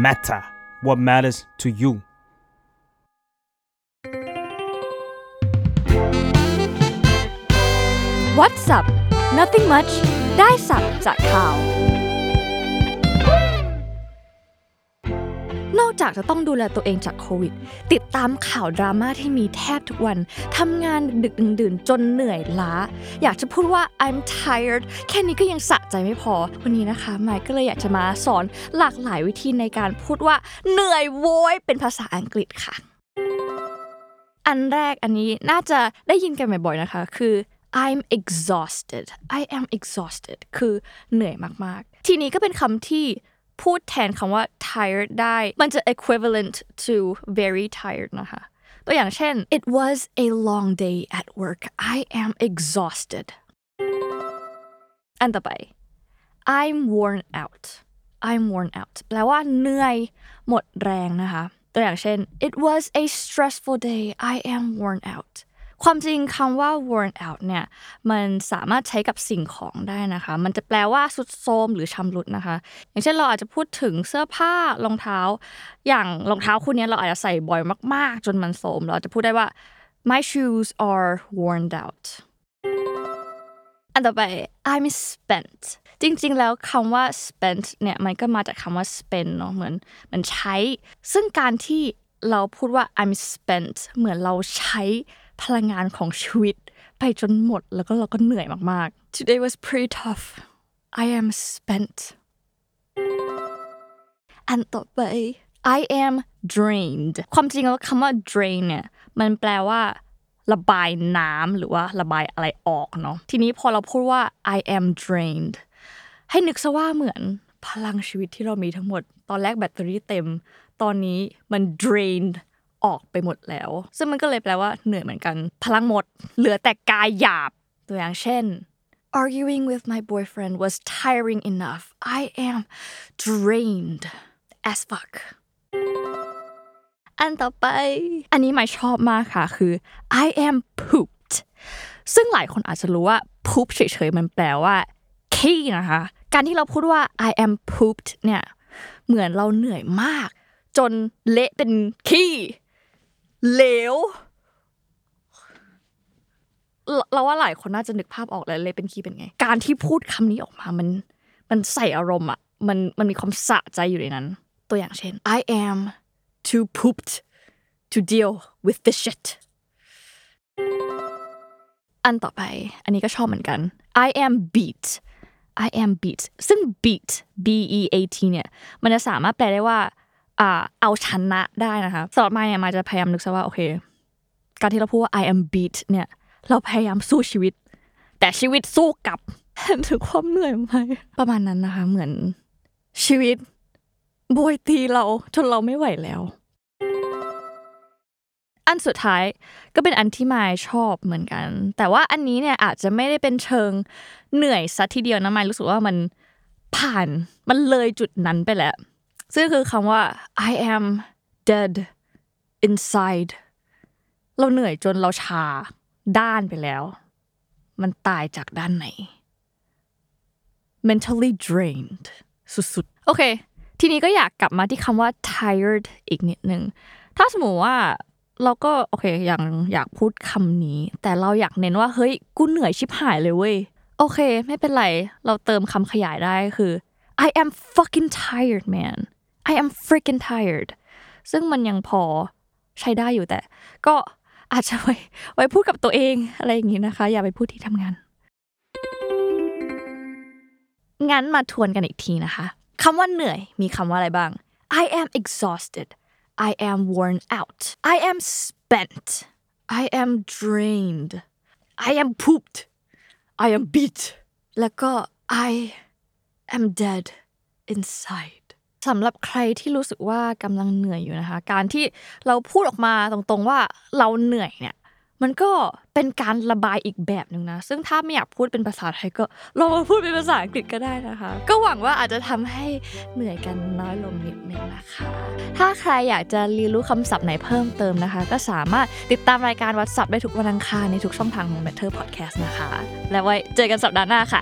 matter what matters to you What's up Nothing much ได้สับจากข่าว นอกจากจะต้องดูแลตัวเองจากโควิด ติดตามข่าวดราม่าที่มีแทบทุกวันทำงานดึกดื่นจนเหนื่อยล้า อยากจะพูดว่า I'm tired แค่นี้ก็ยังสะใจไม่พอ วันนี้นะคะไมค์ก็เลยอยากจะมาสอนหลากหลายวิธีในการพูดว่าเหนื่อยโว้ยเป็นภาษาอังกฤษค่ะ อันแรกอันนี้น่าจะได้ยินกันบ่อยๆนะคะ คือ I'm exhausted I am exhausted คือเหนื่อยมากๆ ทีนี้ก็เป็นคำที่ พูดแทนคำว่า tired ได้ มันจะ equivalent to very tired นะคะ ตัวอย่างเช่น it was a long day at work I am exhausted อันต่อไป I'm worn out I'm worn out แปลว่าเหนื่อยหมดแรงนะคะ ตัวอย่างเช่น it was a stressful day I am worn out ความจริงคำว่า worn out เนี่ยมันสามารถใช้กับสิ่งของได้นะคะ มันจะแปลว่าสุดโทรมหรือชำรุดนะคะ อย่างเช่นเราอาจจะพูดถึงเสื้อผ้ารองเท้า อย่างรองเท้าคู่นี้เราอาจจะใส่บ่อยมาก ๆ จนมันโทรมเราอาจจะพูดได้ว่า my shoes are worn out อันต่อไป I'm spent จริงๆ แล้วคำว่า spent เนี่ยมันก็มาจากคำว่า spend เนาะเหมือนมันใช้ ซึ่งการที่เราพูดว่า I'm spent เหมือนเราใช้ พลังงานของชีวิต ไปจนหมดแล้วก็เราก็เหนื่อยมากๆ Today was pretty tough I am spent อันต่อไป I am drained ความจริงแล้วคำว่า drain เนี่ยมันแปลว่าระบายน้ำหรือว่าระบายอะไรออกเนาะทีนี้พอเราพูดว่า I am drained ให้นึกซะว่าเหมือนพลังชีวิตที่เรามีทั้งหมด ตอนแรกแบตเตอรี่เต็ม ตอนนี้มัน drained ออกไปหมดแล้ว ซึ่งมันก็เลยแปลว่าเหนื่อยเหมือนกัน พลังหมด เหลือแต่กายหยาบ ตัวอย่างเช่น arguing with my boyfriend was tiring enough I am drained as fuck อันต่อไป อันนี้หมายชอบมากค่ะคือ I am pooped ซึ่งหลายคนอาจจะรู้ว่า poop เฉยๆมันแปลว่าขี้นะคะ การที่เราพูดว่า I am pooped เนี่ย เหมือนเราเหนื่อยมาก จนเละเป็นขี้ เหลวเราว่าหลายคนน่าจะนึกภาพออกแล้วเลยเป็นขี้เป็นไง การที่พูดคำนี้ออกมามัน มันใส่อารมณ์อะ มันมันมีความสะใจอยู่ในนั้น ตัวอย่างเช่น I am too pooped to deal with this shit อันต่อไปอันนี้ก็ชอบเหมือนกัน I am beat I am beat ซึ่ง beat B E A T เนี่ย มันจะสามารถแปลได้ว่า อ่าเอาชนะได้นะคะสำหรับมาเนี่ยมาจะพยายามนึกซะว่าโอเค การที่เราพูดว่า I am beat เนี่ย เราพยายามสู้ชีวิต แต่ชีวิตสู้กลับเห็นถึงความเหนื่อยไหมประมาณนั้นนะคะ เหมือนชีวิตบวยตีเราจนเราไม่ไหวแล้ว อันสุดท้ายก็เป็นอันที่มายชอบเหมือนกัน แต่ว่าอันนี้เนี่ยอาจจะไม่ได้เป็นเชิงเหนื่อยซะทีเดียวนะมายรู้สึกว่ามันผ่านมันเลยจุดนั้นไปแล้ว ซึ่งคือคำว่า I am dead inside เราเหนื่อยจนเราชาด้านไปแล้ว มันตายจากด้านไหน mentally drained สุดๆ โอเค ทีนี้ก็อยากกลับมาที่คำว่า tired อีกนิดนึง ถ้าสมมติว่าเราก็โอเคอย่างอยากพูดคำนี้ แต่เราอยากเน้นว่า เฮ้ย กูเหนื่อยชิบหายเลยเว้ย โอเค ไม่เป็นไร เราเติมคำขยายได้คือ I am fucking tired man I am freaking tired ซึ่งมันยังพอใช้ได้อยู่แต่ ก็อาจจะไว้ไว้พูดกับตัวเองอะไรอย่างนี้นะคะ อย่าไปพูดที่ทำงาน งั้นมาทวนกันอีกทีนะคะคำว่าเหนื่อยมีคำว่าอะไรบ้าง I am exhausted I am worn out I am spent I am drained I am pooped I am beat แล้วก็ I am dead inside สำหรับใครที่รู้สึกว่ากำลังเหนื่อยอยู่นะคะ การที่เราพูดออกมาตรงๆว่าเราเหนื่อยเนี่ย มันก็เป็นการระบายอีกแบบหนึ่งนะ ซึ่งถ้าไม่อยากพูดเป็นภาษาไทยก็ลองมาพูดเป็นภาษาอังกฤษก็ได้นะคะ ก็หวังว่าอาจจะทำให้เหนื่อยกันน้อยลงนิดนึงนะคะ ถ้าใครอยากจะเรียนรู้คำศัพท์ไหนเพิ่มเติมนะคะ ก็สามารถติดตามรายการวัดศัพท์ได้ทุกวันอังคารในทุกช่องทางของ Better Podcast นะคะ และไว้เจอกันสัปดาห์หน้าค่ะ